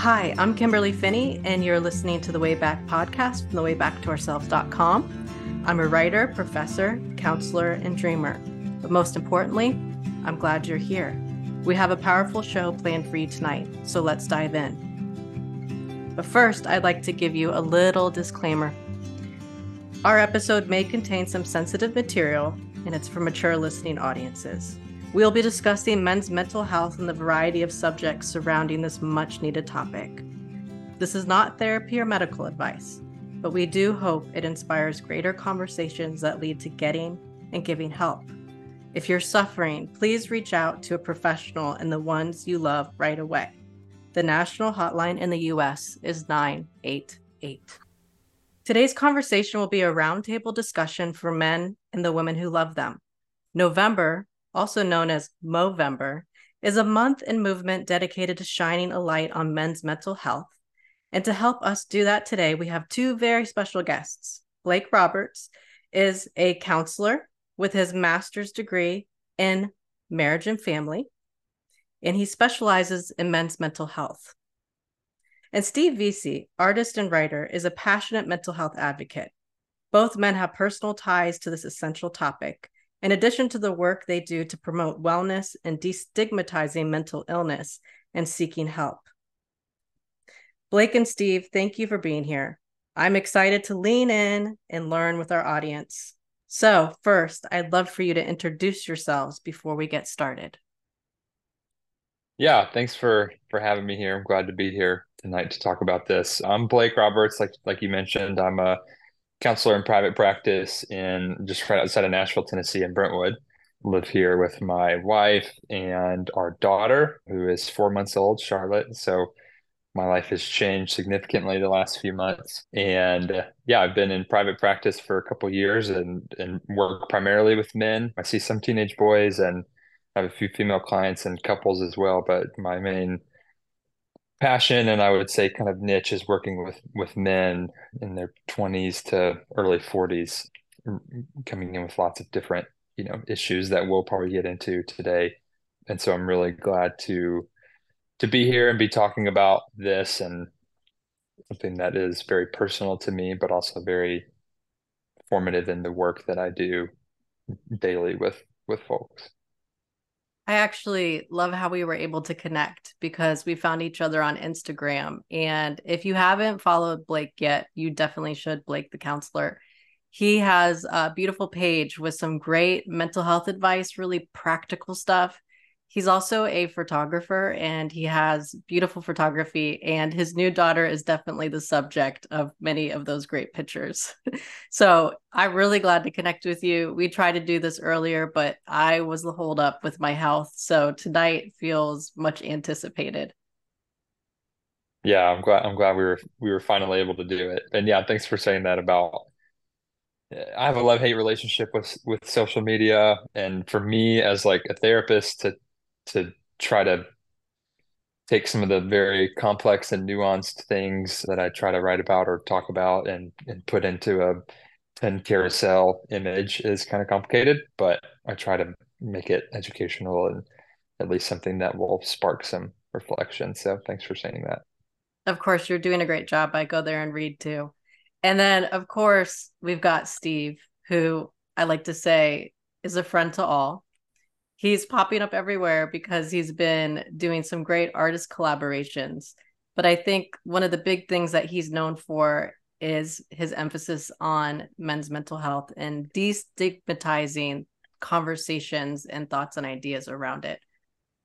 Hi, I'm Kimberly Phinney, and you're listening to the Way Back podcast from thewaybacktourselves.com. I'm a writer, professor, counselor, and dreamer. But most importantly, I'm glad you're here. We have a powerful show planned for you tonight, so let's dive in. But first, I'd like to give you a little disclaimer. Our episode may contain some sensitive material, and it's for mature listening audiences. We'll be discussing men's mental health and the variety of subjects surrounding this much needed topic. This is not therapy or medical advice, but we do hope it inspires greater conversations that lead to getting and giving help. If you're suffering, please reach out to a professional and the ones you love right away. The national hotline in the US is 988. Today's conversation will be a roundtable discussion for men and the women who love them. November, also known as Movember, is a month and movement dedicated to shining a light on men's mental health. And to help us do that today, we have two very special guests. Blake Roberts is a counselor with his master's degree in marriage and family, and he specializes in men's mental health. And Steve Veasey, artist and writer, is a passionate mental health advocate. Both men have personal ties to this essential topic, in addition to the work they do to promote wellness and destigmatizing mental illness and seeking help. Blake and Steve, thank you for being here. I'm excited to lean in and learn with our audience. So, first, I'd love for you to introduce yourselves before we get started. Yeah, thanks for for having me here. I'm glad to be here tonight to talk about this. I'm Blake Roberts, like like you mentioned. I'm a counselor in private practice in just right outside of Nashville, Tennessee, in Brentwood. Live here with my wife and our daughter, who is four months old, Charlotte. So my life has changed significantly the last few months and uh, yeah i've been in private practice for a couple years and and work primarily with men i see some teenage boys and I have a few female clients and couples as well but my main passion and i would say kind of niche is working with with men in their 20s to early 40s coming in with lots of different you know issues that we'll probably get into today and so i'm really glad to to be here and be talking about this and something that is very personal to me, but also very formative in the work that I do daily with with folks. I actually love how we were able to connect because we found each other on Instagram. And if you haven't followed Blake yet, you definitely should, Blake the counselor. He has a beautiful page with some great mental health advice, really practical stuff. He's also a photographer and he has beautiful photography. And his new daughter is definitely the subject of many of those great pictures. so I'm really glad to connect with you. We tried to do this earlier, but I was the holdup with my health. So tonight feels much anticipated. Yeah, I'm glad I'm glad we were we were finally able to do it. And yeah, thanks for saying that about I have a love hate relationship with with social media and for me as like a therapist to to try to take some of the very complex and nuanced things that I try to write about or talk about and and put into a 10 carousel image is kind of complicated, but I try to make it educational and at least something that will spark some reflection. So thanks for saying that. Of course, you're doing a great job. I go there and read too. And then, of course, we've got Steve, who I like to say is a friend to all he's popping up everywhere because he's been doing some great artist collaborations. But I think one of the big things that he's known for is his emphasis on men's mental health and destigmatizing conversations and thoughts and ideas around it.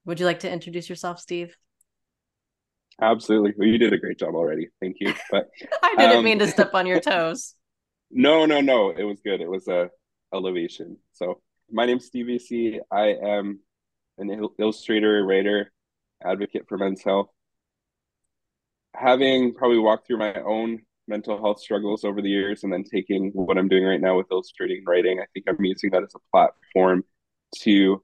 Would you like to introduce yourself, Steve? Absolutely. Well, you did a great job already. Thank you. But I didn't um, mean to step on your toes. No, no, no. It was good. It was a elevation. So my name's Steve Veasey. I am an illustrator, writer, advocate for men's health. Having probably walked through my own mental health struggles over the years and then taking what I'm doing right now with illustrating and writing, I think I'm using that as a platform to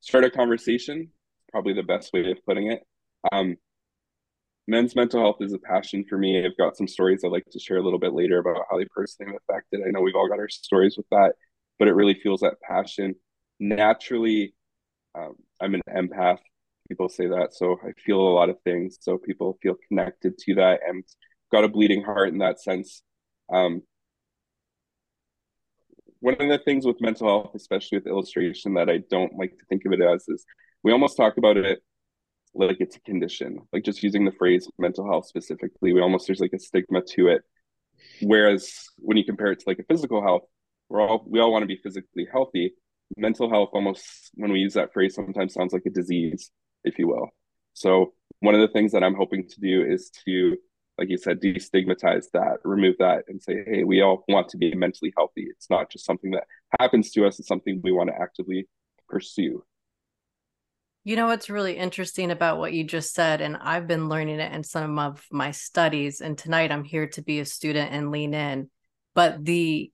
start a conversation. Probably the best way of putting it. Um, men's mental health is a passion for me. I've got some stories I'd like to share a little bit later about how they personally have affected. I know we've all got our stories with that but it really feels that passion naturally. Um, I'm an empath people say that. So I feel a lot of things. So people feel connected to that and got a bleeding heart in that sense. Um, one of the things with mental health, especially with illustration, that I don't like to think of it as is we almost talk about it like it's a condition, like just using the phrase mental health specifically. We almost there's like a stigma to it. Whereas when you compare it to like a physical health, we're all we all want to be physically healthy. Mental health almost when we use that phrase sometimes sounds like a disease, if you will. So one of the things that I'm hoping to do is to like you said, destigmatize that, remove that, and say, hey, we all want to be mentally healthy. It's not just something that happens to us, it's something we want to actively pursue. You know what's really interesting about what you just said, and I've been learning it in some of my studies, and tonight I'm here to be a student and lean in. But the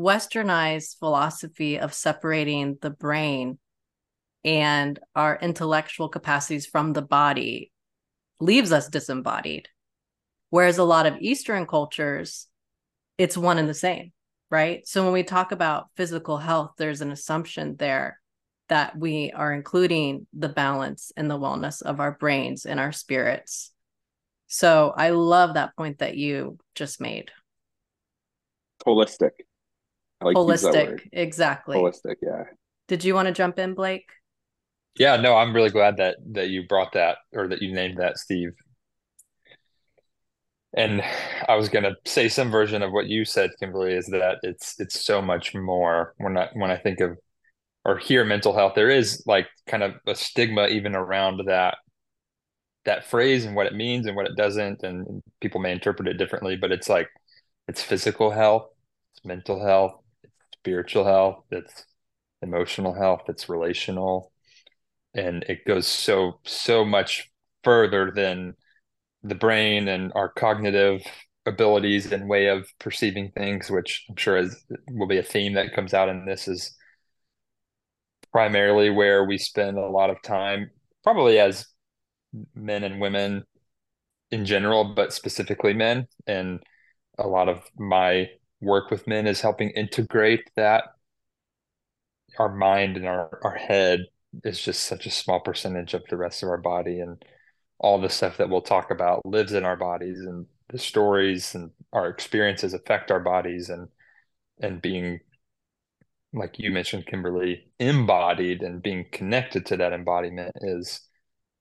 westernized philosophy of separating the brain and our intellectual capacities from the body leaves us disembodied Whereas a lot of Eastern cultures, it's one and the same, right? So when we talk about physical health, there's an assumption there that we are including the balance and the wellness of our brains and our spirits. So I love that point that you just made. Holistic. Like Holistic, exactly. Holistic, yeah. Did you want to jump in, Blake? Yeah, no, I'm really glad that that you brought that or that you named that, Steve and I was going to say some version of what you said, Kimberly, is that it's it's so much more. When I when I think of or hear mental health, there is like kind of a stigma even around that that phrase and what it means and what it doesn't, and people may interpret it differently. But it's like it's physical health, it's mental health, it's spiritual health, it's emotional health, it's relational, and it goes so so much further than the brain and our cognitive abilities and way of perceiving things, which I'm sure is will be a theme that comes out in this is primarily where we spend a lot of time, probably as men and women in general, but specifically men. And a lot of my work with men is helping integrate that. Our mind and our, our head is just such a small percentage of the rest of our body. And all the stuff that we'll talk about lives in our bodies and the stories and our experiences affect our bodies and and being like you mentioned kimberly embodied and being connected to that embodiment is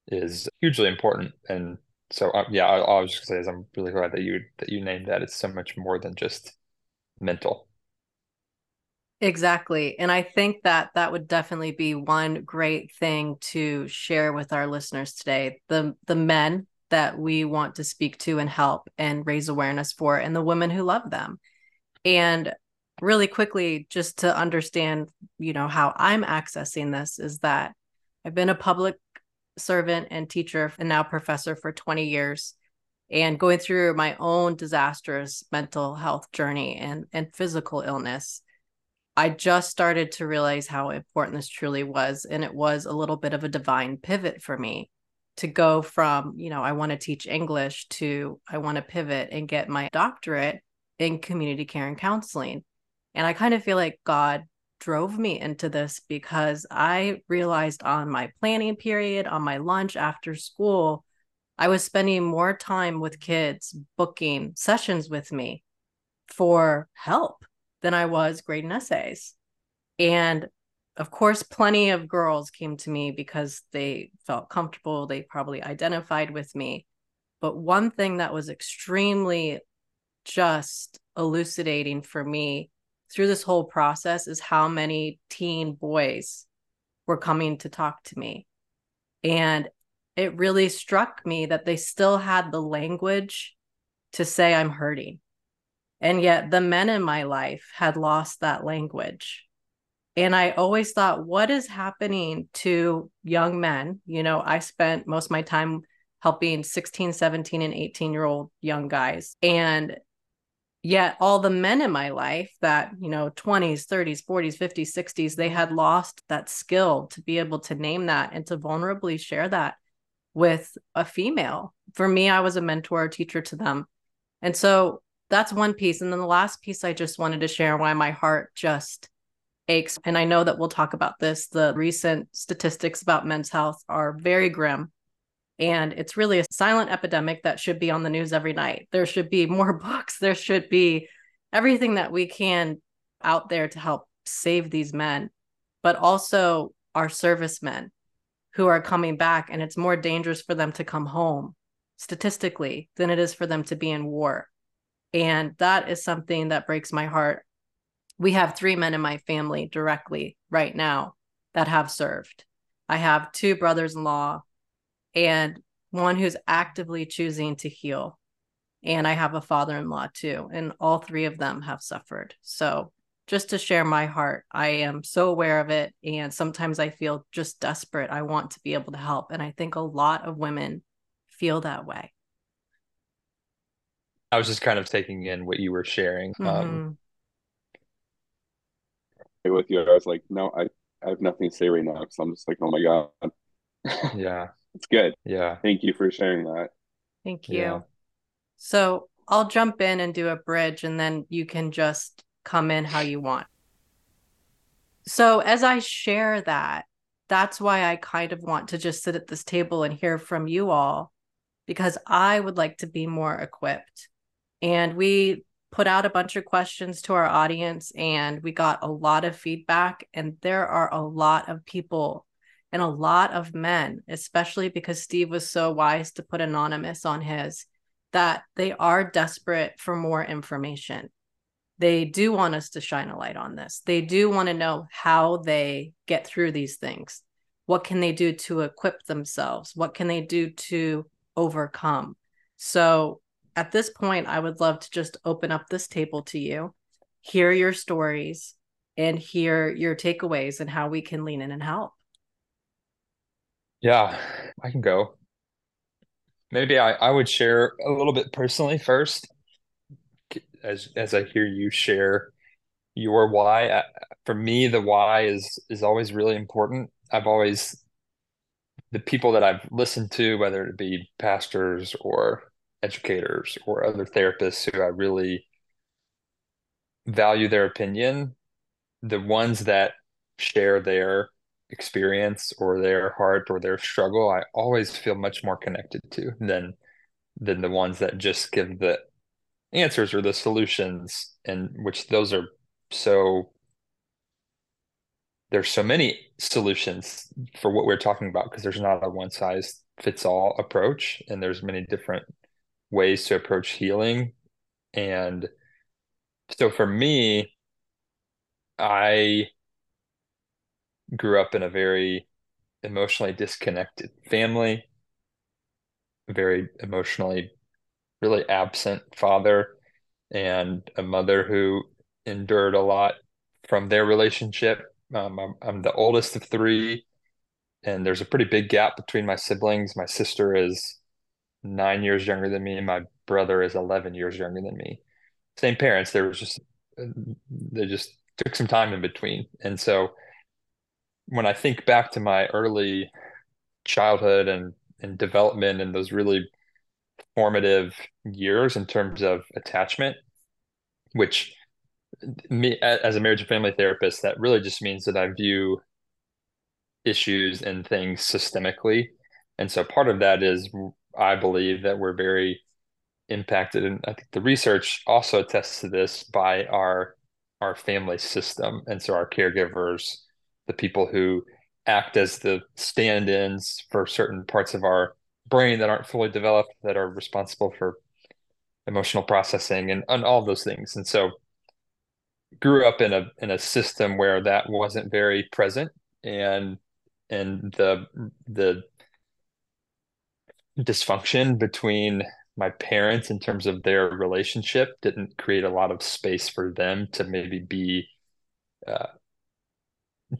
is hugely important and so uh, yeah I, I was just gonna say is i'm really glad that you that you named that it's so much more than just mental Exactly. And I think that that would definitely be one great thing to share with our listeners today. The the men that we want to speak to and help and raise awareness for and the women who love them. And really quickly just to understand, you know, how I'm accessing this is that I've been a public servant and teacher and now professor for 20 years and going through my own disastrous mental health journey and and physical illness I just started to realize how important this truly was. And it was a little bit of a divine pivot for me to go from, you know, I want to teach English to I want to pivot and get my doctorate in community care and counseling. And I kind of feel like God drove me into this because I realized on my planning period, on my lunch after school, I was spending more time with kids booking sessions with me for help than I was grading essays. And of course, plenty of girls came to me because they felt comfortable. They probably identified with me. But one thing that was extremely just elucidating for me through this whole process is how many teen boys were coming to talk to me. And it really struck me that they still had the language to say, I'm hurting. And yet the men in my life had lost that language. And I always thought, what is happening to young men? You know, I spent most of my time helping 16, 17, and 18 year old young guys. And yet all the men in my life that, you know, 20s, 30s, 40s, 50s, 60s, they had lost that skill to be able to name that and to vulnerably share that with a female. For me, I was a mentor, a teacher to them. And so that's one piece. And then the last piece I just wanted to share why my heart just aches. And I know that we'll talk about this. The recent statistics about men's health are very grim. And it's really a silent epidemic that should be on the news every night. There should be more books. There should be everything that we can out there to help save these men, but also our servicemen who are coming back. And it's more dangerous for them to come home statistically than it is for them to be in war. And that is something that breaks my heart. We have three men in my family directly right now that have served. I have two brothers in law and one who's actively choosing to heal. And I have a father in law too. And all three of them have suffered. So, just to share my heart, I am so aware of it. And sometimes I feel just desperate. I want to be able to help. And I think a lot of women feel that way. I was just kind of taking in what you were sharing. Um, mm-hmm. Um, with you, I was like, no, I, I have nothing to say right now So I'm just like, oh my god. yeah, it's good. Yeah, thank you for sharing that. Thank you. Yeah. So I'll jump in and do a bridge, and then you can just come in how you want. So as I share that, that's why I kind of want to just sit at this table and hear from you all because I would like to be more equipped. And we put out a bunch of questions to our audience and we got a lot of feedback. And there are a lot of people and a lot of men, especially because Steve was so wise to put anonymous on his, that they are desperate for more information. They do want us to shine a light on this. They do want to know how they get through these things. What can they do to equip themselves? What can they do to overcome? So at this point, I would love to just open up this table to you, hear your stories, and hear your takeaways and how we can lean in and help. Yeah, I can go. Maybe I, I would share a little bit personally first, as as I hear you share your why. For me, the why is is always really important. I've always the people that I've listened to, whether it be pastors or educators or other therapists who I really value their opinion, the ones that share their experience or their heart or their struggle, I always feel much more connected to than than the ones that just give the answers or the solutions and which those are so there's so many solutions for what we're talking about because there's not a one size fits all approach and there's many different ways to approach healing. And so for me, I grew up in a very emotionally disconnected family, very emotionally really absent father, and a mother who endured a lot from their relationship. Um, I'm, I'm the oldest of three, and there's a pretty big gap between my siblings. My sister is nine years younger than me, and my brother is 11 years younger than me. Same parents. There was just, they just took some time in between. And so when I think back to my early childhood and, and development and those really formative years in terms of attachment, which me as a marriage and family therapist, that really just means that I view issues and things systemically. And so part of that is I believe that we're very impacted, and I think the research also attests to this by our our family system, and so our caregivers, the people who act as the stand-ins for certain parts of our brain that aren't fully developed, that are responsible for emotional processing and, and all those things. And so grew up in a in a system where that wasn't very present and and the the dysfunction between my parents in terms of their relationship didn't create a lot of space for them to maybe be uh,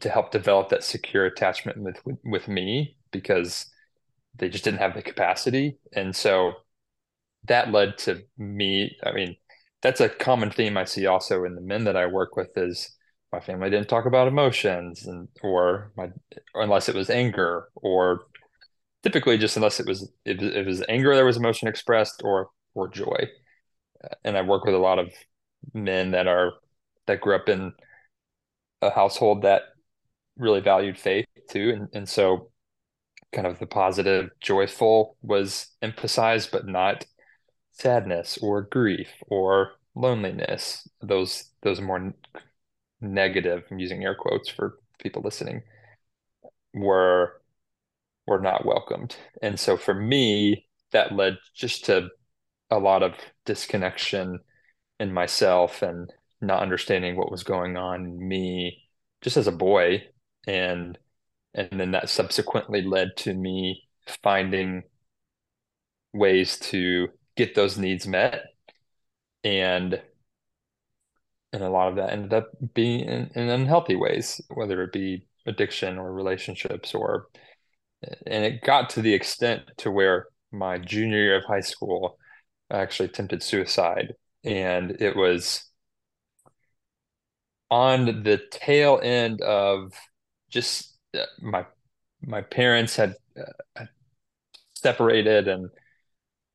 to help develop that secure attachment with with me because they just didn't have the capacity and so that led to me i mean that's a common theme i see also in the men that i work with is my family didn't talk about emotions and or my unless it was anger or typically just unless it was if it was anger there was emotion expressed or or joy and i work with a lot of men that are that grew up in a household that really valued faith too. And, and so kind of the positive, joyful was emphasized, but not sadness or grief or loneliness. Those those more negative, I'm using air quotes for people listening, were were not welcomed. And so for me, that led just to a lot of disconnection in myself and not understanding what was going on in me just as a boy and and then that subsequently led to me finding ways to get those needs met. And and a lot of that ended up being in, in unhealthy ways whether it be addiction or relationships or and it got to the extent to where my junior year of high school I actually attempted suicide. And it was on the tail end of just my my parents had uh, separated and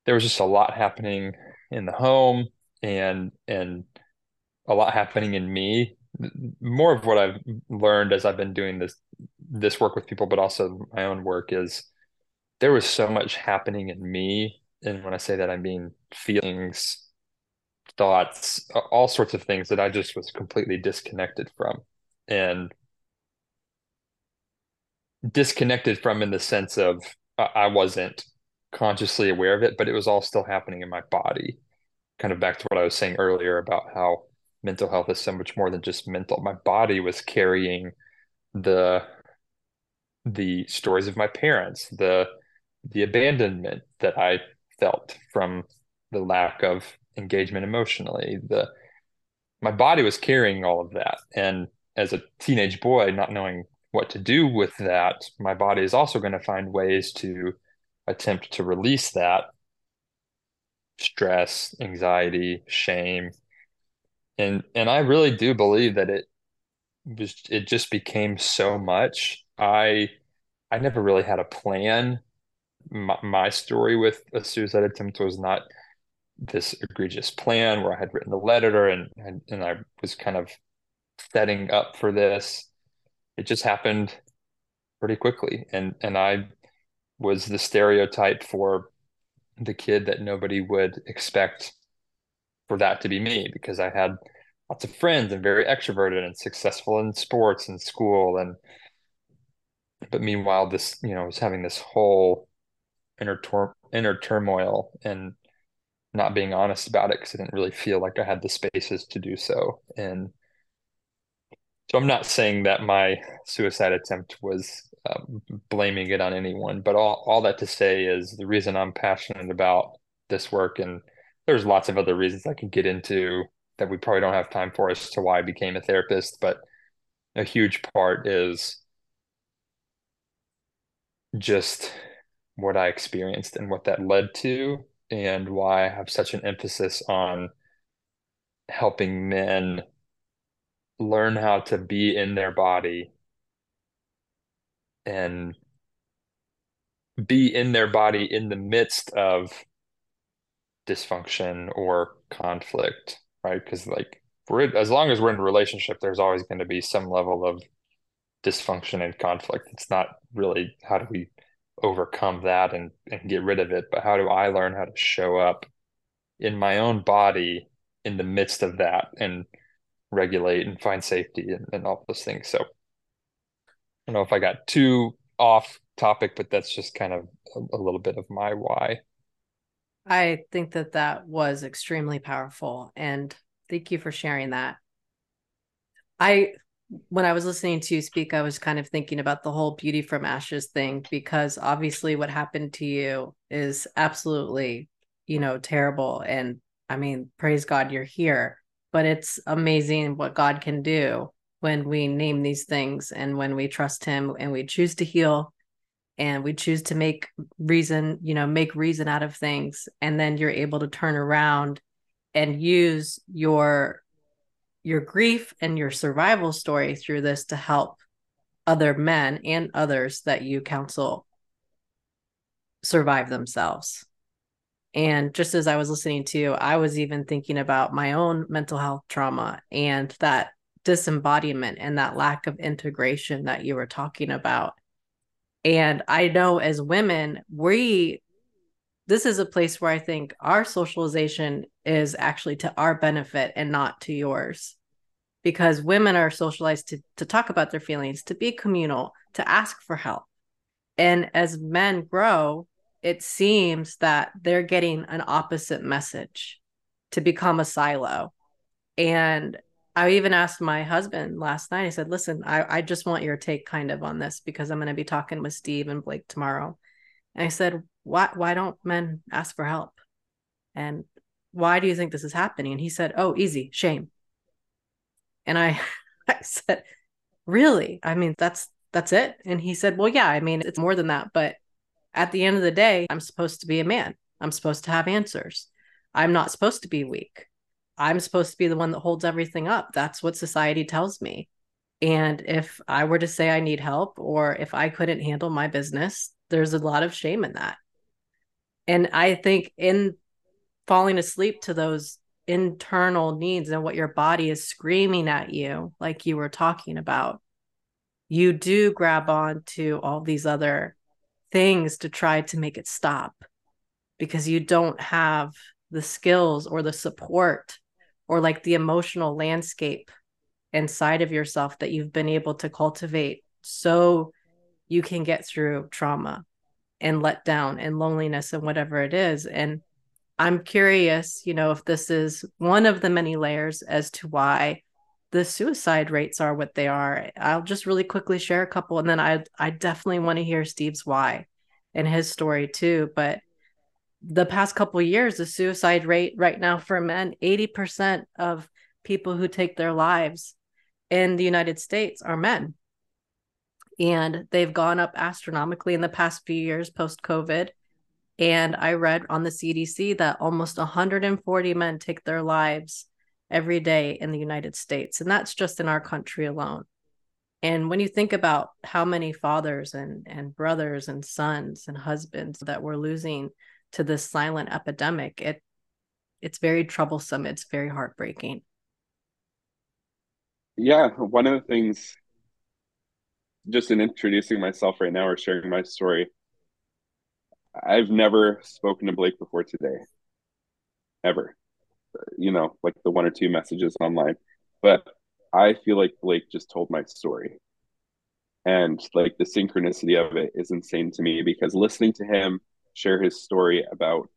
there was just a lot happening in the home and and a lot happening in me more of what i've learned as i've been doing this this work with people but also my own work is there was so much happening in me and when i say that i mean feelings thoughts, all sorts of things that I just was completely disconnected from. And disconnected from in the sense of I wasn't consciously aware of it, but it was all still happening in my body. Kind of back to what I was saying earlier about how mental health is so much more than just mental. My body was carrying the the stories of my parents, the the abandonment that I felt from the lack of engagement emotionally the my body was carrying all of that and as a teenage boy not knowing what to do with that my body is also going to find ways to attempt to release that stress anxiety shame. And and i really do believe that it was it just became so much. I i never really had a plan. My, my story with a suicide attempt was not this egregious plan where I had written the letter and, and and I was kind of setting up for this. It just happened pretty quickly, and and I was the stereotype for the kid that nobody would expect for that to be me because I had lots of friends and very extroverted and successful in sports and school and but meanwhile this you know was having this whole inner tor- inner turmoil and not being honest about it because I didn't really feel like I had the spaces to do so. And so I'm not saying that my suicide attempt was um, blaming it on anyone, but all, all that to say is the reason I'm passionate about this work, and there's lots of other reasons I could get into that we probably don't have time for as to why I became a therapist, but a huge part is just what I experienced and what that led to and why I have such an emphasis on helping men learn how to be in their body and be in their body in the midst of dysfunction or conflict, right? Because like we're as long as we're in a relationship, there's always going to be some level of dysfunction and conflict. It's not really how do we overcome that and, and get rid of it, but how do I learn how to show up in my own body in the midst of that and regulate and find safety and, and all those things. So I don't know if I got too off topic, but that's just kind of a, a little bit of my why. I think that that was extremely powerful. And thank you for sharing that. I when I was listening to you speak, I was kind of thinking about the whole beauty from ashes thing because obviously what happened to you is absolutely, you know, terrible. And I mean, praise God you're here, but it's amazing what God can do when we name these things and when we trust Him and we choose to heal and we choose to make reason, you know, make reason out of things. And then you're able to turn around and use your your grief and your survival story through this to help other men and others that you counsel survive themselves. And just as I was listening to, you, I was even thinking about my own mental health trauma and that disembodiment and that lack of integration that you were talking about. And I know as women, we this is a place where I think our socialization is actually to our benefit and not to yours. Because women are socialized to, to talk about their feelings, to be communal, to ask for help. And as men grow, it seems that they're getting an opposite message to become a silo. And I even asked my husband last night, I said, listen, I, I just want your take kind of on this because I'm going to be talking with Steve and Blake tomorrow. And I said, why, why don't men ask for help? And why do you think this is happening? And he said, oh, easy, shame. And I, I said, really? I mean, that's, that's it. And he said, well, yeah, I mean, it's more than that. But at the end of the day, I'm supposed to be a man. I'm supposed to have answers. I'm not supposed to be weak. I'm supposed to be the one that holds everything up. That's what society tells me. And if I were to say I need help or if I couldn't handle my business, there's a lot of shame in that. And I think in falling asleep to those internal needs and what your body is screaming at you, like you were talking about, you do grab on to all these other things to try to make it stop because you don't have the skills or the support or like the emotional landscape inside of yourself that you've been able to cultivate so you can get through trauma and let down and loneliness and whatever it is. And i'm curious you know if this is one of the many layers as to why the suicide rates are what they are. I'll just really quickly share a couple and then i i definitely want to hear steve's why and his story too but the past couple years the suicide rate right now for men 80% of people who take their lives in the united states are men. And they've gone up astronomically in the past few years post covid and i read on the cdc that almost 140 men take their lives every day in the united states and that's just in our country alone. And when you think about how many fathers and and brothers and sons and husbands that we're losing to this silent epidemic it it's very troublesome. It's very heartbreaking. Yeah one of the things just in introducing myself right now or sharing my story i've never spoken to blake before today. Ever you know like the one or two messages online but i feel like blake just told my story and like the synchronicity of it is insane to me because listening to him share his story about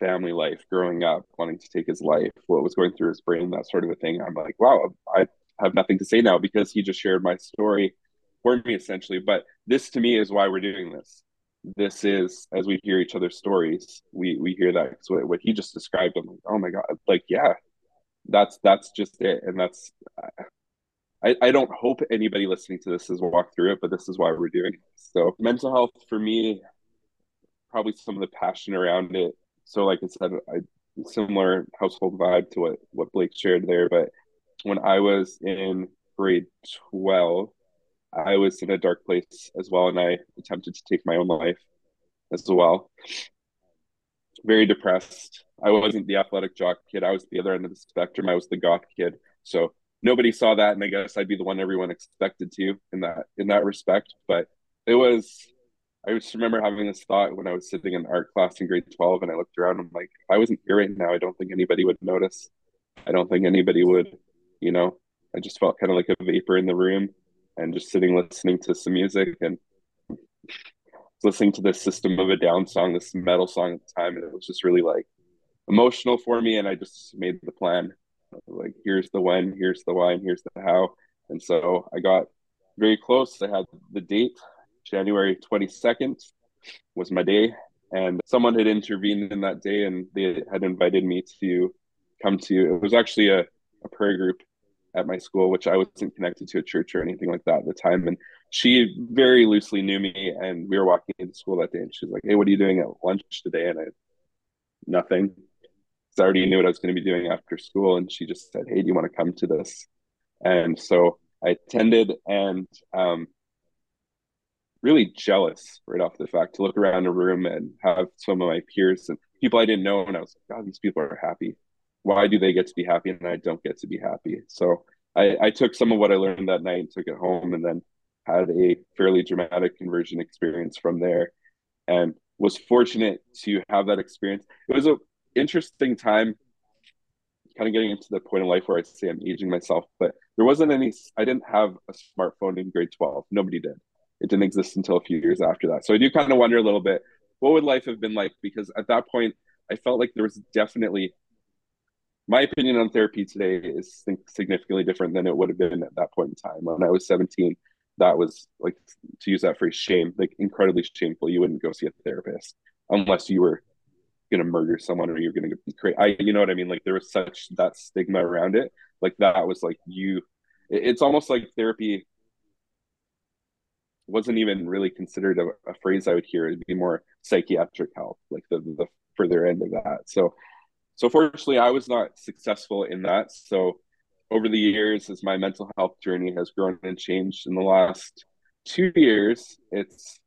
family life, growing up, wanting to take his life, what was going through his brain, that sort of a thing. I'm like, wow, I have nothing to say now because he just shared my story for me essentially. But this to me is why we're doing this. This is as we hear each other's stories, we we hear that so what, he just described. I'm like, oh my god, like yeah, that's that's just it, and that's. I, I don't hope anybody listening to this has walked through it, but this is why we're doing it. So mental health for me probably some of the passion around it. So, like I said, I similar household vibe to what what Blake shared there. But when I was in grade twelve, I was in a dark place as well, and I attempted to take my own life as well. Very depressed. I wasn't the athletic jock kid. I was the other end of the spectrum. I was the goth kid. So nobody saw that, and I guess I'd be the one everyone expected to in that in that respect. But it was I just remember having this thought when I was sitting in art class in grade 12 and I looked around. I'm like, if I wasn't here right now, I don't think anybody would notice. I don't think anybody would, you know, I just felt kind of like a vapor in the room and just sitting listening to some music and listening to this System of a Down song, this metal song at the time. And it was just really like emotional for me. And I just made the plan like, here's the when, here's the why, and here's the how. And so I got very close. I had the date January 22nd was my day. And someone had intervened in that day and they had invited me to come to, it was actually a, a prayer group at my school, which I wasn't connected to a church or anything like that at the time. And she very loosely knew me. And we were walking into school that day and she's like, Hey, what are you doing at lunch today? And I, nothing. I already knew what I was going to be doing after school. And she just said, Hey, do you want to come to this? And so I attended and um, really jealous right off the fact to look around a room and have some of my peers and people I didn't know, and I was like, God, these people are happy. Why do they get to be happy and I don't get to be happy? So I, I took some of what I learned that night and took it home and then had a fairly dramatic conversion experience from there and was fortunate to have that experience. It was an interesting time, kind of getting into the point in life where I say I'm aging myself, but there wasn't any, I didn't have a smartphone in grade 12. Nobody did. It didn't exist until a few years after that. So I do kind of wonder a little bit what would life have been like? Because at that point, I felt like there was definitely my opinion on therapy today is significantly different than it would have been at that point in time. When I was 17, that was like to use that phrase, shame, like incredibly shameful. You wouldn't go see a therapist unless you were gonna murder someone or you're gonna create. I, you know what I mean? Like there was such that stigma around it. Like that was like you. It's almost like therapy wasn't even really considered a, a phrase I would hear. It'd be more psychiatric help, like the the further end of that. So so fortunately i was not successful in that. So over the years as my mental health journey has grown and changed in the last two years it's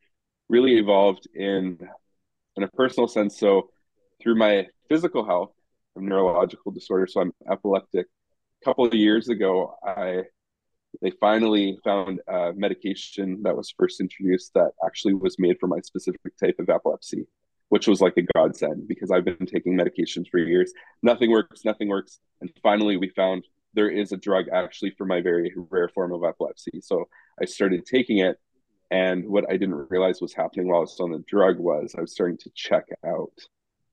really evolved in in a personal sense. So through my physical health from neurological disorder so i'm epileptic. A couple of years ago i they finally found a medication that was first introduced that actually was made for my specific type of epilepsy which was like a godsend because I've been taking medications for years. Nothing works, nothing works. And finally, we found there is a drug actually for my very rare form of epilepsy. So I started taking it. And what I didn't realize was happening while I was still on the drug was I was starting to check out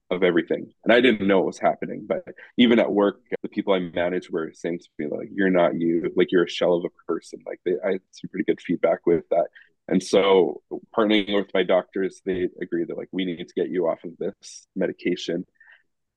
of everything. And I didn't know what was happening. But even at work, the people I managed were saying to me, like, you're not you, like you're a shell of a person. Like they, I had some pretty good feedback with that. And so, partnering with my doctors, they agreed that like we need to get you off of this medication.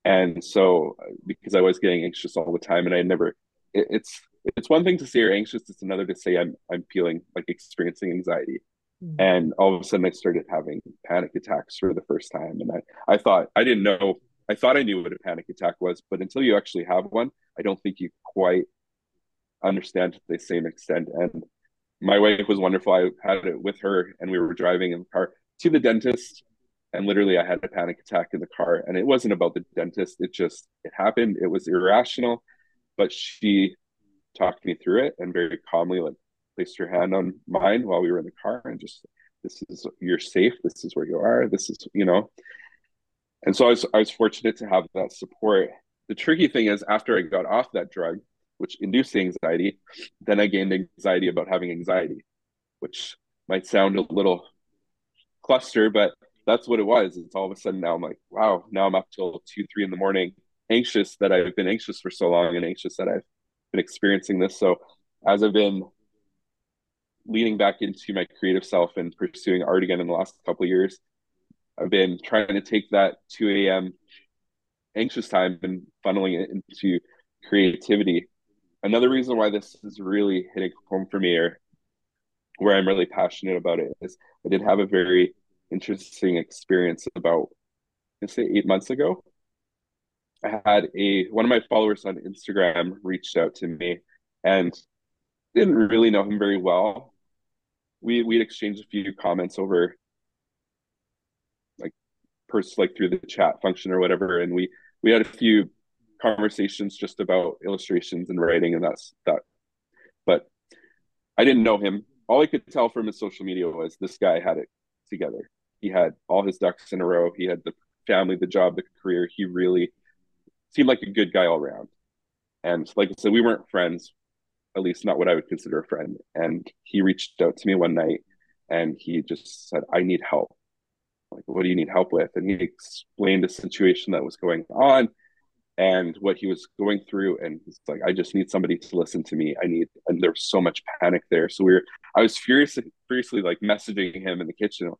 And so, because I was getting anxious all the time, and I never, it, it's it's one thing to say you're anxious; it's another to say I'm I'm feeling like experiencing anxiety. Mm-hmm. And all of a sudden, I started having panic attacks for the first time, and I I thought I didn't know. I thought I knew what a panic attack was, but until you actually have one, I don't think you quite understand to the same extent. And my wife was wonderful. I had it with her, and we were driving in the car to the dentist, and literally, I had a panic attack in the car. And it wasn't about the dentist; it just it happened. It was irrational, but she talked me through it and very calmly, like placed her hand on mine while we were in the car, and just this is you're safe. This is where you are. This is you know. And so I was I was fortunate to have that support. The tricky thing is after I got off that drug, which induced anxiety. Then I gained anxiety about having anxiety, which might sound a little cluster, but that's what it was. It's all of a sudden now I'm like, wow, now I'm up till two, three in the morning, anxious that I've been anxious for so long and anxious that I've been experiencing this. So as I've been leaning back into my creative self and pursuing art again in the last couple of years, I've been trying to take that 2 a.m. anxious time and funneling it into creativity another reason why this is really hitting home for me or where I'm really passionate about it is I did have a very interesting experience about let's say eight months ago. I had a one of my followers on Instagram reached out to me and didn't really know him very well. We we'd exchanged a few comments over like pers like through the chat function or whatever, and we we had a few conversations just about illustrations and writing and that's that. But i didn't know him. All i could tell from his social media was this guy had it together. He had all his ducks in a row. He had the family the job the career. He really seemed like a good guy all around. And like i said we weren't friends at least not what i would consider a friend. And he reached out to me one night and he just said i need help. Like what do you need help with? And he explained a situation that was going on and what he was going through and he's like i just need somebody to listen to me. I need and there was so much panic there. So we were i was furious furiously like messaging him in the kitchen.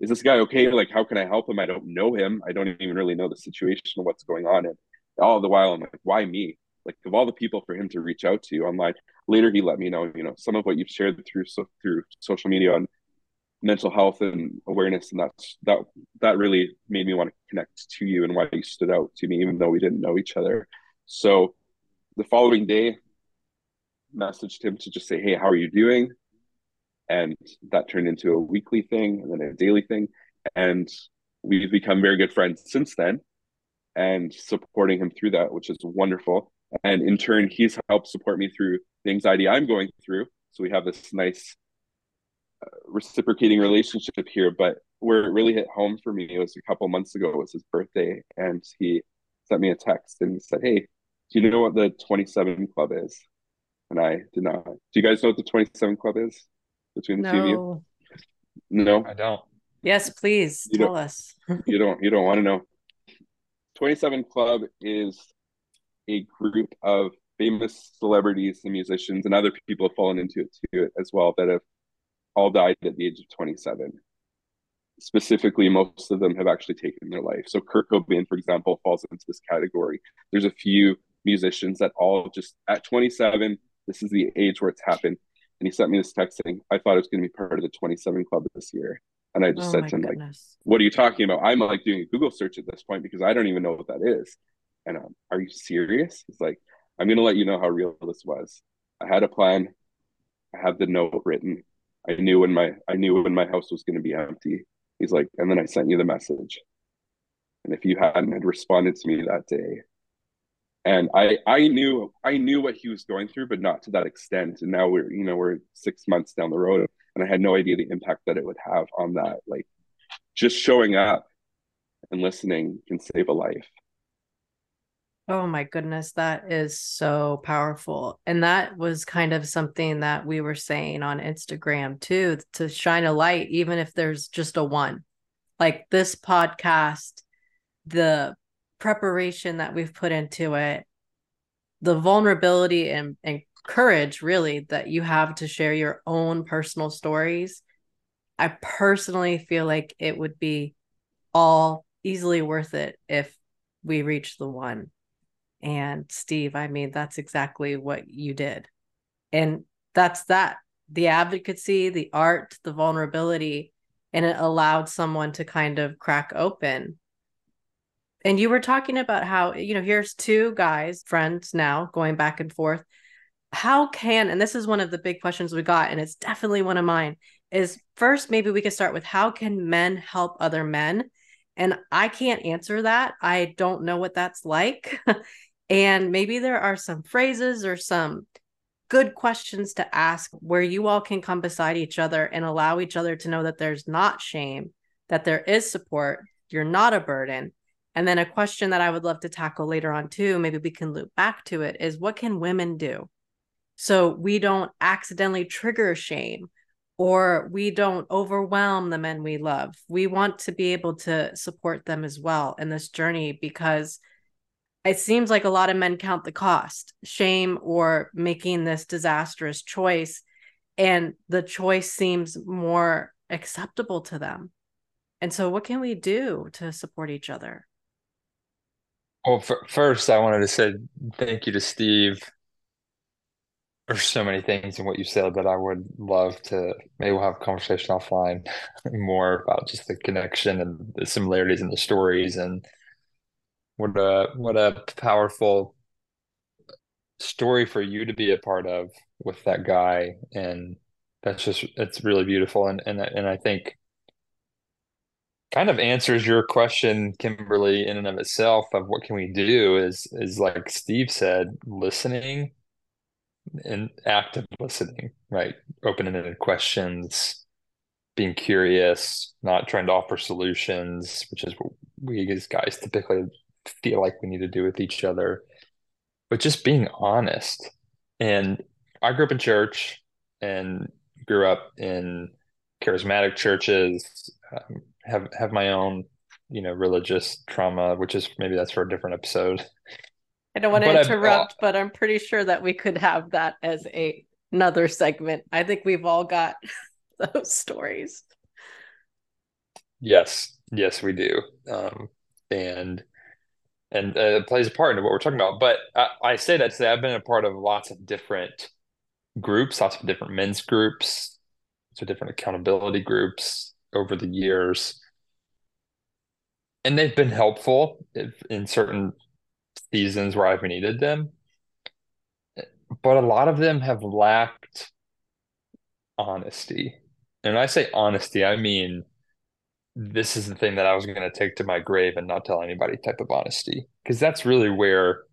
Is this guy okay? Like how can i help him? I don't know him. I don't even really know the situation what's going on. And all the while i'm like why me? Like of all the people for him to reach out to i'm like later he let me know you know some of what you've shared through so through social media on mental health and awareness and that's that that really made me want to connect to you and why you stood out to me even though we didn't know each other. So the following day messaged him to just say hey how are you doing? And that turned into a weekly thing and then a daily thing. And we've become very good friends since then and supporting him through that which is wonderful. And in turn he's helped support me through the anxiety I'm going through. So we have this nice reciprocating relationship here. But where it really hit home for me was a couple months ago. It was his birthday, and he sent me a text and said, "Hey, do you know what the 27 Club is?" And I did not. Do you guys know what the 27 Club is between the no. two of you? No, I don't. Yes, please you tell us. you don't. You don't want to know. 27 Club is a group of famous celebrities and musicians and other people have fallen into it too as well that have all died at the age of 27 specifically most of them have actually taken their life so kurt cobain for example falls into this category there's a few musicians that all just at 27 this is the age where it's happened and he sent me this text saying i thought it was going to be part of the 27 club this year and i just oh said to him goodness. like what are you talking about i'm like doing a google search at this point because i don't even know what that is and um, are you serious he's like I'm going to let you know how real this was. I had a plan. I had the note written. I knew when my I knew when my house was going to be empty. He's like, and then I sent you the message. And if you hadn't had responded to me that day, and I I knew I knew what he was going through, but not to that extent. And now we're you know we're six months down the road, and I had no idea the impact that it would have on that. Like just showing up and listening can save a life. Oh my goodness, that is so powerful. And that was kind of something that we were saying on Instagram too to shine a light, even if there's just a one. Like this podcast, the preparation that we've put into it, the vulnerability and, and courage, really, that you have to share your own personal stories. I personally feel like it would be all easily worth it if we reach the one and Steve, I mean, that's exactly what you did. And that's that the advocacy, the art, the vulnerability, and it allowed someone to kind of crack open. And you were talking about how, you know, here's two guys, friends now, going back and forth. How can, and this is one of the big questions we got, and it's definitely one of mine, is first, maybe we could start with how can men help other men? And I can't answer that. I don't know what that's like. And maybe there are some phrases or some good questions to ask where you all can come beside each other and allow each other to know that there's not shame, that there is support, you're not a burden. And then a question that I would love to tackle later on too, maybe we can loop back to it is what can women do? So we don't accidentally trigger shame or we don't overwhelm the men we love. We want to be able to support them as well in this journey because it seems like a lot of men count the cost, shame, or making this disastrous choice. And the choice seems more acceptable to them. And so, what can we do to support each other? Well, first, I wanted to say thank you to Steve. There's so many things in what you said that I would love to. Maybe we'll have a conversation offline more about just the connection and the similarities in the stories and what a what a powerful story for you to be a part of with that guy. And that's just it's really beautiful. And and and I think kind of answers your question Kimberly in and of itself of what can we do is is like Steve said listening and active listening right? Open-ended questions being curious not trying to offer solutions which is what we as guys typically feel like we need to do with each other, but just being honest. And I grew up in church and grew up in charismatic churches, um, have have my own, you know, religious trauma, which is maybe that's for a different episode. I don't want to but interrupt, I've, but I'm pretty sure that we could have that as a another segment. I think we've all got those stories. Yes, yes, we do. Um, and and uh, plays a part in what we're talking about. But I, I, say that to say I've been a part of lots of different groups, lots of different men's groups, so different accountability groups over the years, and they've been helpful in certain seasons where I've needed them. But a lot of them have lacked honesty. And when I say honesty, I mean this is the thing that I was going to take to my grave and not tell anybody type of honesty. Because that's really where,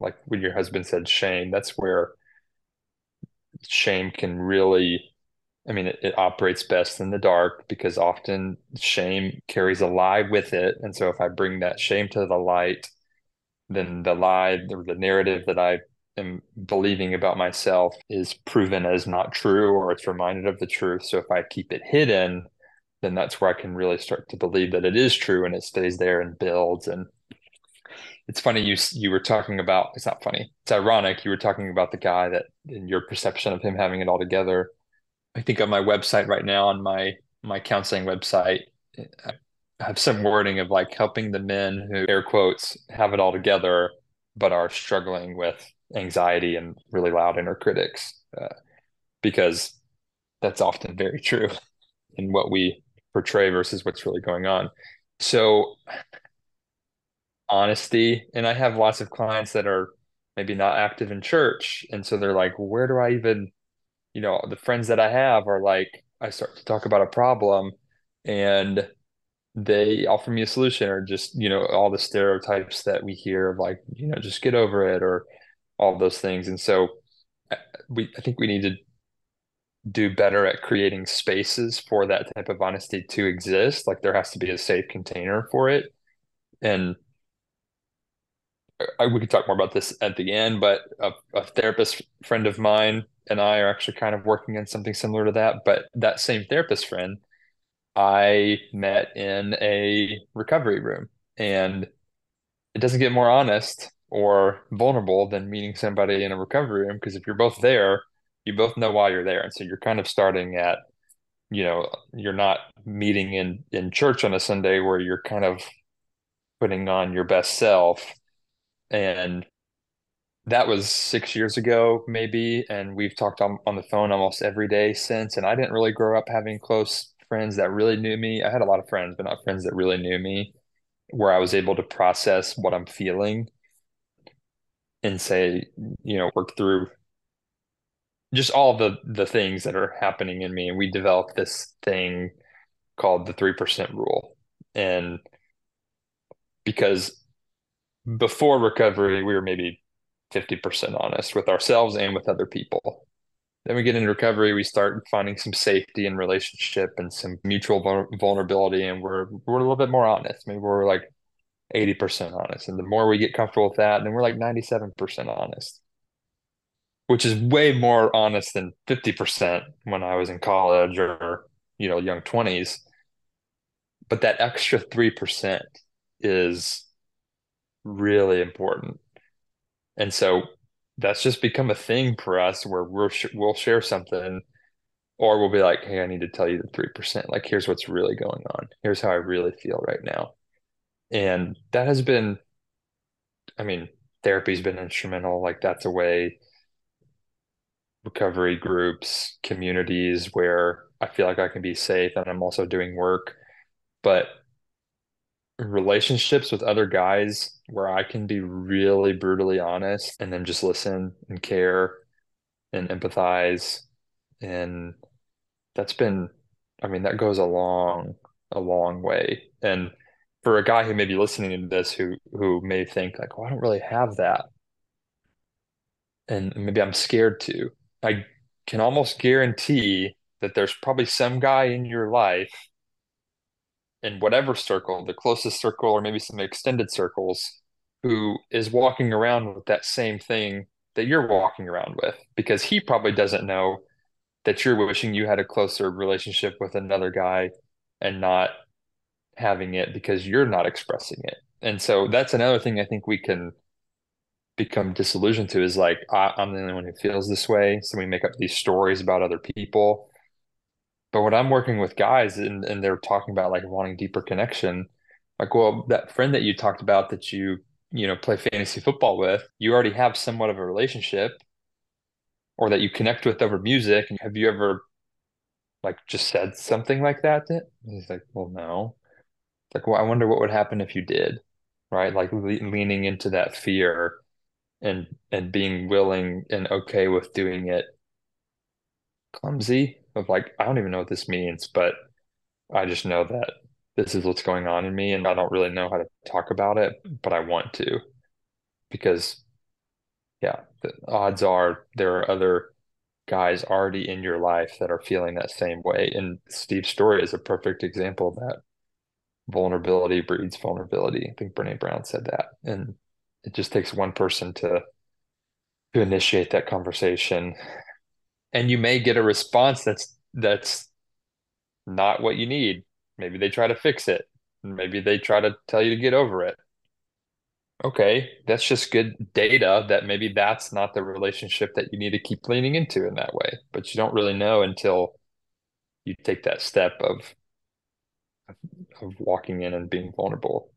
like when your husband said shame, that's where shame can really I mean, it, it, operates best in the dark because often shame carries a lie with it. And so if I bring that shame to the light, then the lie or the narrative that I am believing about myself is proven as not true or it's reminded of the truth. So if I keep it hidden, then that's where I can really start to believe that it is true and it stays there and builds. And it's funny you you were talking about it's not funny. It's ironic you were talking about the guy that in your perception of him having it all together. I think on my website right now on my my counseling website I have some wording of like helping the men who air quotes have it all together but are struggling with anxiety and really loud inner critics uh, because that's often very true in what we portray versus what's really going on. So honesty, and I have lots of clients that are maybe not active in church. And so they're like, where do I even, you know, the friends that I have are like, I start to talk about a problem and they offer me a solution or just, you know, all the stereotypes that we hear of like, you know, just get over it or all those things. And so uh, we, I think we need to do better at creating spaces for that type of honesty to exist. Like there has to be a safe container for it. And I, we could talk more about this at the end, but a, a therapist friend of mine and I are actually kind of working on something similar to that. But that same therapist friend, I met in a recovery room and it doesn't get more honest or vulnerable than meeting somebody in a recovery room because if you're both there, you both know why you're there. And so you're kind of starting at, you know, you're not meeting in in church on a Sunday where you're kind of putting on your best self. And that was six years ago, maybe. And we've talked on, on the phone almost every day since. And I didn't really grow up having close friends that really knew me. I had a lot of friends, but not friends that really knew me, where I was able to process what I'm feeling and say, you know, work through just all the the things that are happening in me. And we developed this thing called the 3% rule. And because before recovery we were maybe 50% honest with ourselves and with other people. Then we get into recovery we start finding some safety in relationship and some mutual vulnerability and we're we're a little bit more honest. Maybe we're like 80% honest. And the more we get comfortable with that then we're like 97% honest which is way more honest than 50% when I was in college or, you know, young 20s. But that extra 3% is really important. And so that's just become a thing for us where we're we'll share something or we'll be like, "Hey, I need to tell you the 3%. Like here's what's really going on. Here's how I really feel right now." And that has been I mean, therapy's been instrumental. Like that's a way recovery groups, communities where I feel like I can be safe and I'm also doing work. But relationships with other guys where I can be really brutally honest and then just listen and care and empathize. And that's been, I mean, that goes a long, a long way. And for a guy who may be listening to this who who may think like, well, I don't really have that. And maybe I'm scared to. I can almost guarantee that there's probably some guy in your life in whatever circle, the closest circle, or maybe some extended circles, who is walking around with that same thing that you're walking around with because he probably doesn't know that you're wishing you had a closer relationship with another guy and not having it because you're not expressing it. And so that's another thing I think we can become disillusioned to is like I, am the only one who feels this way. So we make up these stories about other people. But when i'm working with guys and, and they're talking about like wanting deeper connection like well that friend that you talked about that you you know play fantasy football with you already have somewhat of a relationship or that you connect with over music. And have you ever like just said something like that to he's like well no. It's like well i wonder what would happen if you did right? Like le- leaning into that fear and and being willing and okay with doing it clumsy of like I don't even know what this means, but I just know that this is what's going on in me and I don't really know how to talk about it, but I want to because yeah, the odds are there are other guys already in your life that are feeling that same way. And Steve's story is a perfect example of that. Vulnerability breeds vulnerability. I think Brene Brown said that. And it just takes one person to to initiate that conversation. And you may get a response that's that's not what you need. Maybe they try to fix it. Maybe they try to tell you to get over it. Okay, that's just good data that maybe that's not the relationship that you need to keep leaning into in that way. But you don't really know until you take that step of of walking in and being vulnerable.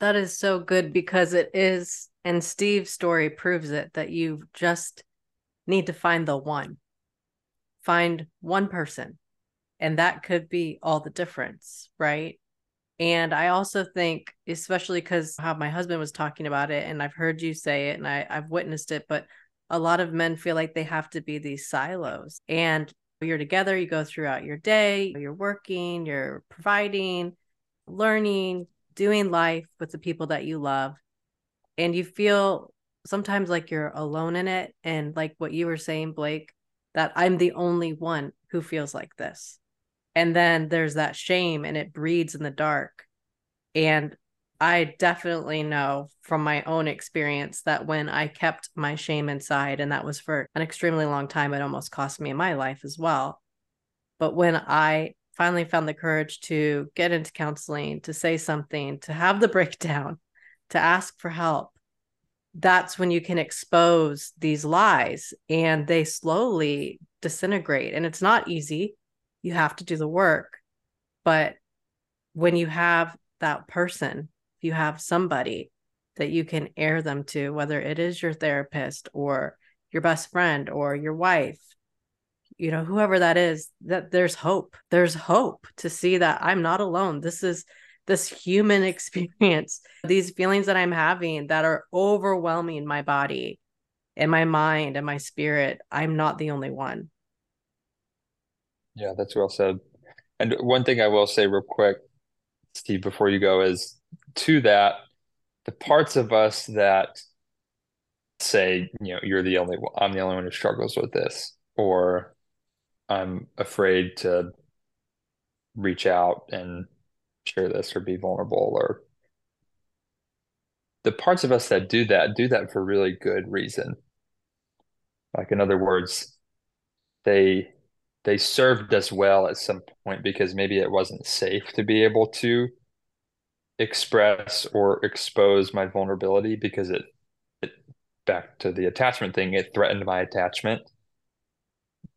That is so good because it is, and Steve's story proves it that you just need to find the one. Find one person. And that could be all the difference, right? And I also think, especially because how my husband was talking about it, and I've heard you say it and I, I've witnessed it, but a lot of men feel like they have to be these silos. And you're together, you go throughout your day, you're working, you're providing, learning, doing life with the people that you love. And you feel sometimes like you're alone in it. And like what you were saying, Blake, that I'm the only one who feels like this and then there's that shame and it breeds in the dark and i definitely know from my own experience that when i kept my shame inside and that was for an extremely long time it almost cost me my life as well but when i finally found the courage to get into counseling to say something to have the breakdown to ask for help. That's when you can expose these lies and they slowly disintegrate and it's not easy. You have to do the work but when you have that person you have somebody that you can air them to whether it is your therapist or your best friend or your wife you know whoever that is that there's hope. There's hope to see that i'm not alone. This is this human experience these feelings that i'm having that are overwhelming my body and my mind and my spirit. I'm not the only one. Yeah, that's well said. And one thing I will say real quick, Steve, before you go, is to that, the parts of us that say, you know, you're the only one, I'm the only one who struggles with this, or I'm afraid to reach out and share this or be vulnerable, or the parts of us that do that do that for really good reason. Like, in other words, they they served us well at some point because maybe it wasn't safe to be able to express or expose my vulnerability because it, it back to the attachment thing it threatened my attachment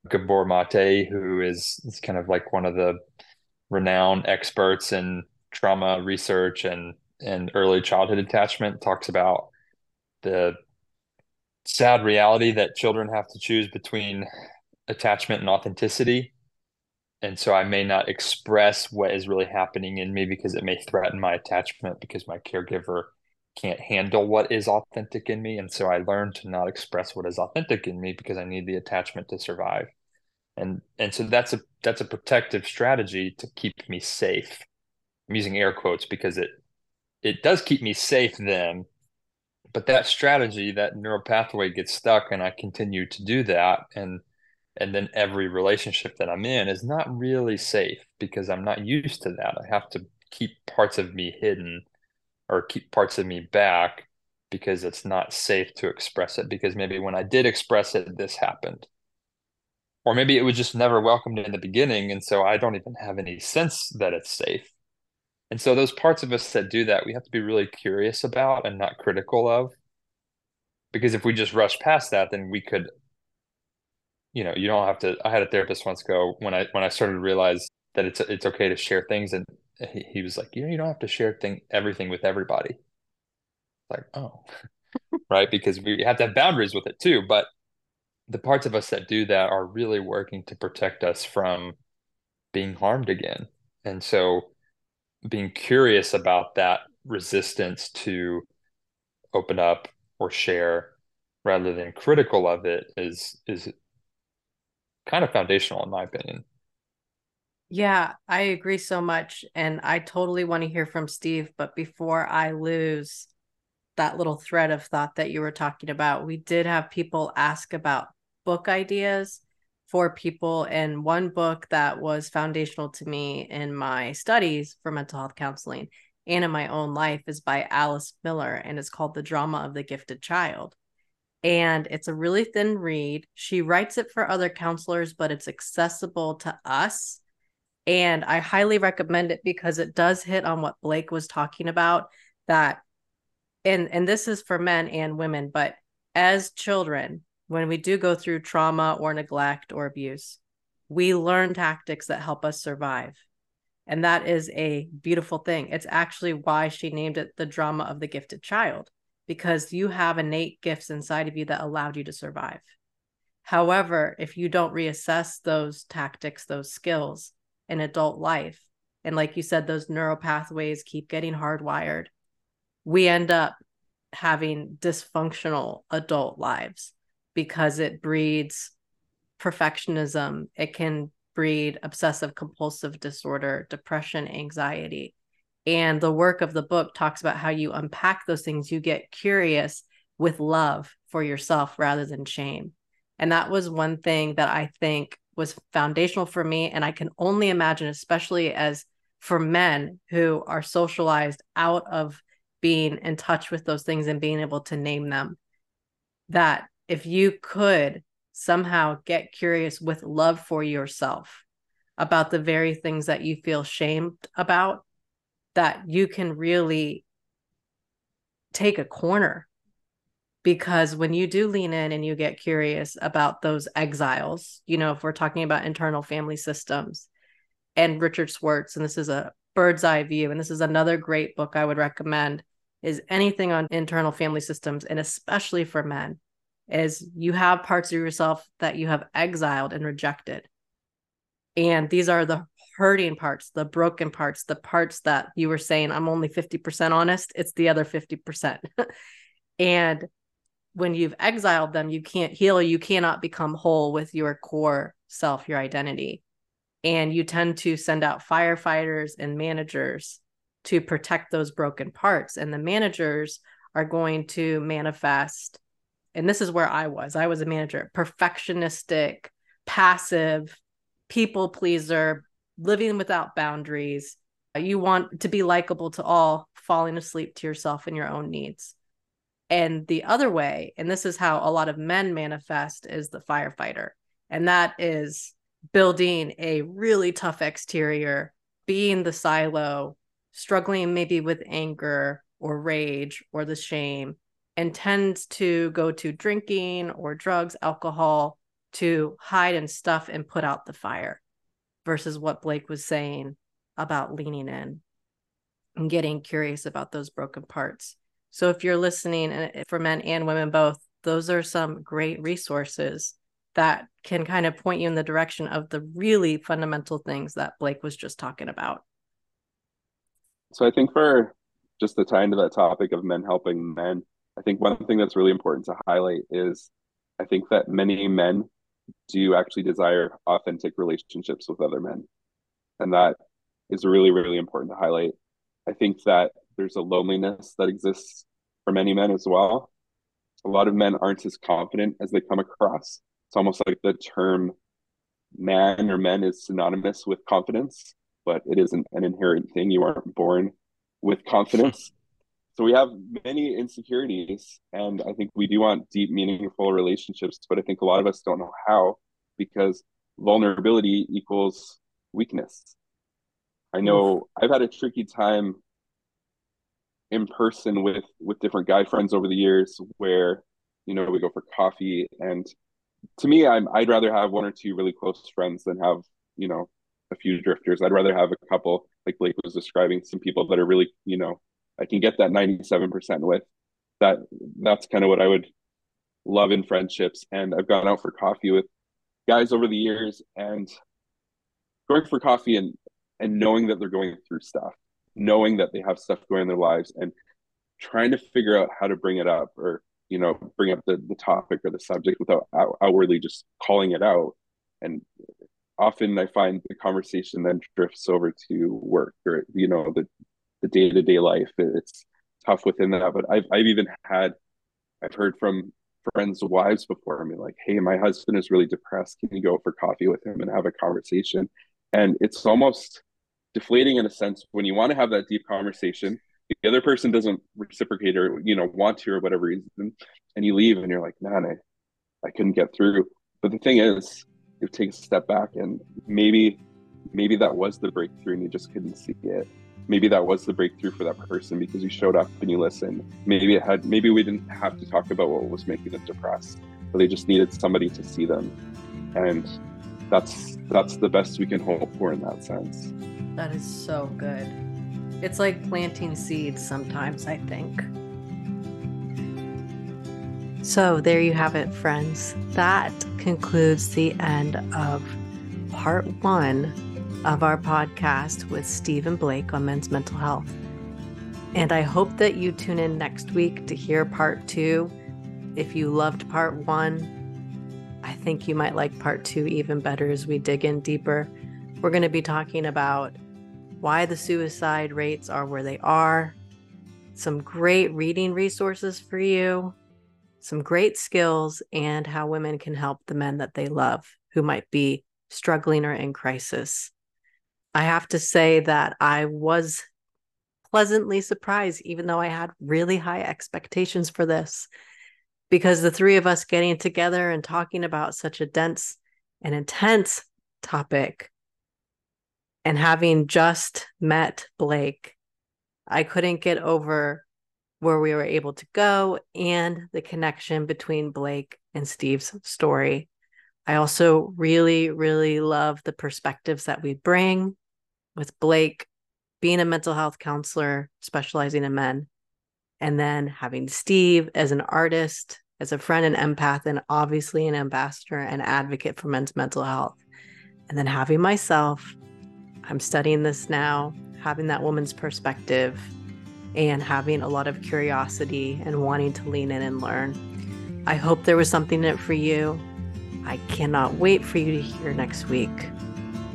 gabor mate who is, is kind of like one of the renowned experts in trauma research and and early childhood attachment talks about the sad reality that children have to choose between attachment and authenticity. And so I may not express what is really happening in me because it may threaten my attachment because my caregiver can't handle what is authentic in me. And so I learn to not express what is authentic in me because I need the attachment to survive. And and so that's a that's a protective strategy to keep me safe. I'm using air quotes because it it does keep me safe then but that strategy that neural pathway gets stuck and i continue to do that and and then every relationship that I'm in is not really safe because I'm not used to that. I have to keep parts of me hidden or keep parts of me back because it's not safe to express it because maybe when I did express it this happened. Or maybe it was just never welcomed in the beginning and so I don't even have any sense that it's safe. And so those parts of us that do that, we have to be really curious about and not critical of. Because if we just rush past that, then we could you know you don't have to i had a therapist once go when i when i started to realize that it's it's okay to share things and he, he was like you know you don't have to share thing everything with everybody like oh right because we have to have boundaries with it too but the parts of us that do that are really working to protect us from being harmed again and so being curious about that resistance to open up or share rather than critical of it is is kind of foundational in my opinion. Yeah, I agree so much. And I totally want to hear from Steve. But before I lose that little thread of thought that you were talking about, we did have people ask about book ideas for people. And one book that was foundational to me in my studies for mental health counseling and in my own life is by Alice Miller, and it's called The Drama of the Gifted Child. And it's a really thin read. She writes it for other counselors, but it's accessible to us. And I highly recommend it because it does hit on what Blake was talking about that and and this is for men and women, but as children, when we do go through trauma or neglect or abuse, we learn tactics that help us survive. And that is a beautiful thing. It's actually why she named it the drama of the gifted child, because you have innate gifts inside of you that allowed you to survive. However, if you don't reassess those tactics, those skills in adult life, and like you said, those neural pathways keep getting hardwired, we end up having dysfunctional adult lives because it breeds perfectionism. It can breed obsessive compulsive disorder, depression, anxiety. And the work of the book talks about how you unpack those things. You get curious with love for yourself rather than shame. And that was one thing that I think was foundational for me. And I can only imagine, especially as for men who are socialized out of being in touch with those things and being able to name them, that if you could somehow get curious with love for yourself about the very things that you feel shamed about, that you can really take a corner. Because when you do lean in and you get curious about those exiles, you know, if we're talking about internal family systems and Richard Schwartz, and this is a bird's eye view, and this is another great book I would recommend, is anything on internal family systems, and especially for men is you have parts of yourself that you have exiled and rejected. And these are the hurting parts, the broken parts, the parts that you were saying, I'm only 50% honest. It's the other 50%. and when you've exiled them, you can't heal, you cannot become whole with your core self, your identity. And you tend to send out firefighters and managers to protect those broken parts. And the managers are going to manifest and this is where I was. I was a manager, perfectionistic, passive, people pleaser, living without boundaries. You want to be likable to all, falling asleep to yourself and your own needs. And the other way, and this is how a lot of men manifest, is the firefighter. And that is building a really tough exterior, being the silo, struggling maybe with anger or rage or the shame, and tends to go to drinking or drugs, alcohol to hide and stuff and put out the fire versus what Blake was saying about leaning in and getting curious about those broken parts. So if you're listening for men and women both, those are some great resources that can kind of point you in the direction of the really fundamental things that Blake was just talking about. So I think for just to tie into that topic of men helping men, I think one thing that's really important to highlight is I think that many men do actually desire authentic relationships with other men. And that is really, really important to highlight. I think that there's a loneliness that exists for many men as well. A lot of men aren't as confident as they come across. It's almost like the term man or men is synonymous with confidence, but it isn't an inherent thing. You aren't born with confidence so we have many insecurities and i think we do want deep meaningful relationships but i think a lot of us don't know how because vulnerability equals weakness. I know i've had a tricky time in person with with different guy friends over the years where you know we go for coffee and to me i'm i'd rather have one or two really close friends than have you know a few drifters. I'd rather have a couple like blake was describing some people that are really you know I can get that 97% with. That that's kind of what I would love in friendships. And I've gone out for coffee with guys over the years and going for coffee and and knowing that they're going through stuff, knowing that they have stuff going in their lives and trying to figure out how to bring it up or you know bring up the, the topic or the subject without out, outwardly just calling it out and often i find the conversation then drifts over to work or you know the the day to day life. It's tough within that, but I've I've even had I've heard from friends' wives before be like, hey, my husband is really depressed. Can you go for coffee with him and have a conversation? And it's almost deflating in a sense when you want to have that deep conversation. The other person doesn't reciprocate or, you know, want to or whatever reason, and you leave and you're like, man, I, I couldn't get through. But the thing is, you take a step back and maybe maybe that was the breakthrough and you just couldn't see it maybe that was the breakthrough for that person because you showed up and you listened. Maybe it had maybe we didn't have to talk about what was making them depressed, but they just needed somebody to see them. And that's that's the best we can hope for in that sense. That is so good. It's like planting seeds sometimes, I think. So there you have it, friends. That concludes the end of part one of our podcast with Steve and Blake on men's mental health. And I hope that you tune in next week to hear part two. If you loved part one, I think you might like part two even better as we dig in deeper. We're going to be talking about why the suicide rates are where they are, some great reading resources for you, some great skills, and how women can help the men that they love who might be struggling or in crisis. I have to say that I was pleasantly surprised, even though I had really high expectations for this, because the three of us getting together and talking about such a dense and intense topic and having just met Blake, I couldn't get over where we were able to go and the connection between Blake and Steve's story. I also really, really love the perspectives that we bring with Blake being a mental health counselor specializing in men, and then having Steve as an artist, as a friend and empath, and obviously an ambassador and advocate for men's mental health. And then having myself, I'm studying this now, having that woman's perspective and having a lot of curiosity and wanting to lean in and learn. I hope there was something in it for you. I cannot wait for you to hear next week.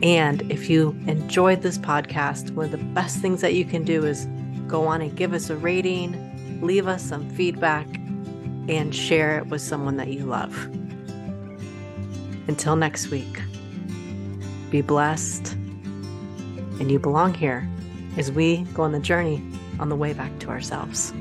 And if you enjoyed this podcast, one of the best things that you can do is go on and give us a rating, leave us some feedback, and share it with someone that you love. Until next week, be blessed, and you belong here as we go on the journey on the way back to ourselves.